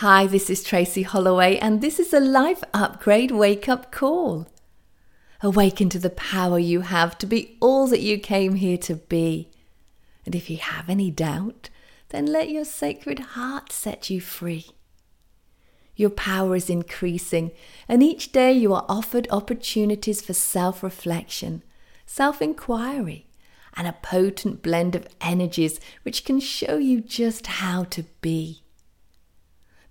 Hi, this is Tracy Holloway, and this is a life upgrade wake up call. Awaken to the power you have to be all that you came here to be. And if you have any doubt, then let your sacred heart set you free. Your power is increasing, and each day you are offered opportunities for self reflection, self inquiry, and a potent blend of energies which can show you just how to be.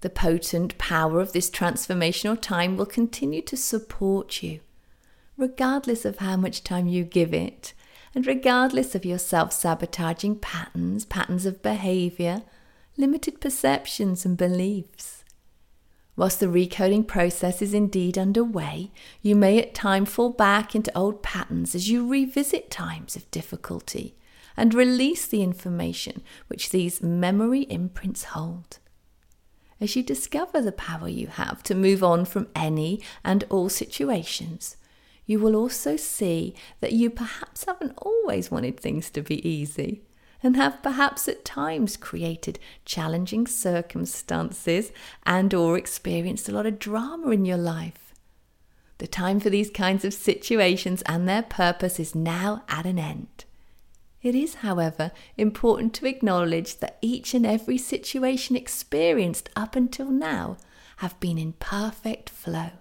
The potent power of this transformational time will continue to support you, regardless of how much time you give it, and regardless of your self sabotaging patterns, patterns of behavior, limited perceptions, and beliefs. Whilst the recoding process is indeed underway, you may at times fall back into old patterns as you revisit times of difficulty and release the information which these memory imprints hold. As you discover the power you have to move on from any and all situations, you will also see that you perhaps haven't always wanted things to be easy and have perhaps at times created challenging circumstances and or experienced a lot of drama in your life. The time for these kinds of situations and their purpose is now at an end. It is, however, important to acknowledge that each and every situation experienced up until now have been in perfect flow.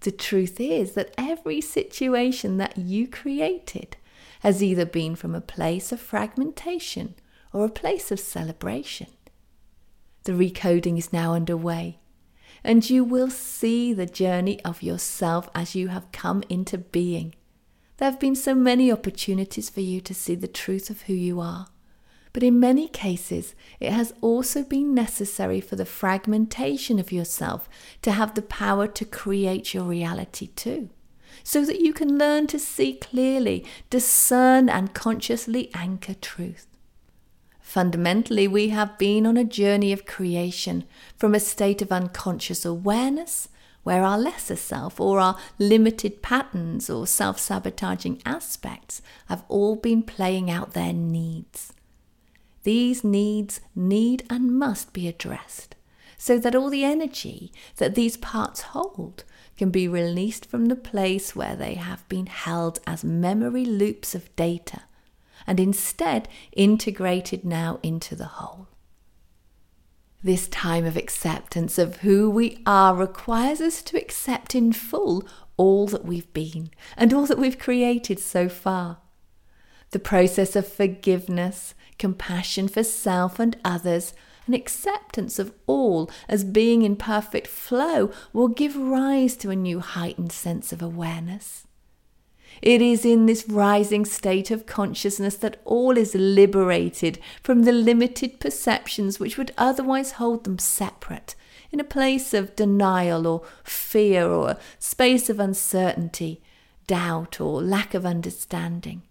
The truth is that every situation that you created has either been from a place of fragmentation or a place of celebration. The recoding is now underway, and you will see the journey of yourself as you have come into being. There have been so many opportunities for you to see the truth of who you are. But in many cases, it has also been necessary for the fragmentation of yourself to have the power to create your reality too so that you can learn to see clearly, discern, and consciously anchor truth. Fundamentally, we have been on a journey of creation from a state of unconscious awareness where our lesser self or our limited patterns or self sabotaging aspects have all been playing out their needs. These needs need and must be addressed so that all the energy that these parts hold can be released from the place where they have been held as memory loops of data and instead integrated now into the whole. This time of acceptance of who we are requires us to accept in full all that we've been and all that we've created so far. The process of forgiveness, compassion for self and others, an acceptance of all as being in perfect flow will give rise to a new heightened sense of awareness. It is in this rising state of consciousness that all is liberated from the limited perceptions which would otherwise hold them separate, in a place of denial or fear or a space of uncertainty, doubt or lack of understanding.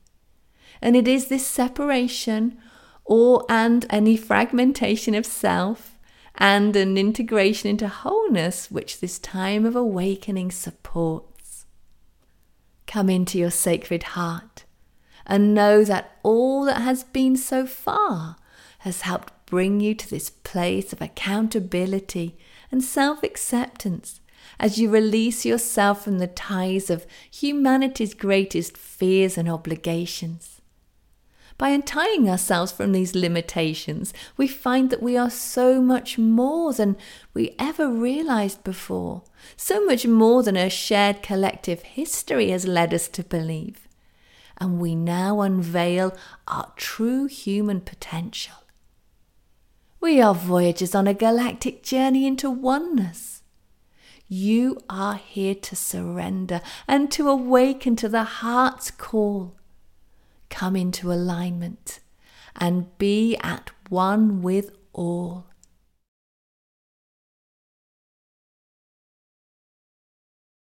And it is this separation or and any fragmentation of self and an integration into wholeness which this time of awakening supports. Come into your sacred heart and know that all that has been so far has helped bring you to this place of accountability and self acceptance as you release yourself from the ties of humanity's greatest fears and obligations. By untying ourselves from these limitations, we find that we are so much more than we ever realized before, so much more than a shared collective history has led us to believe. And we now unveil our true human potential. We are voyagers on a galactic journey into oneness. You are here to surrender and to awaken to the heart's call come into alignment and be at one with all.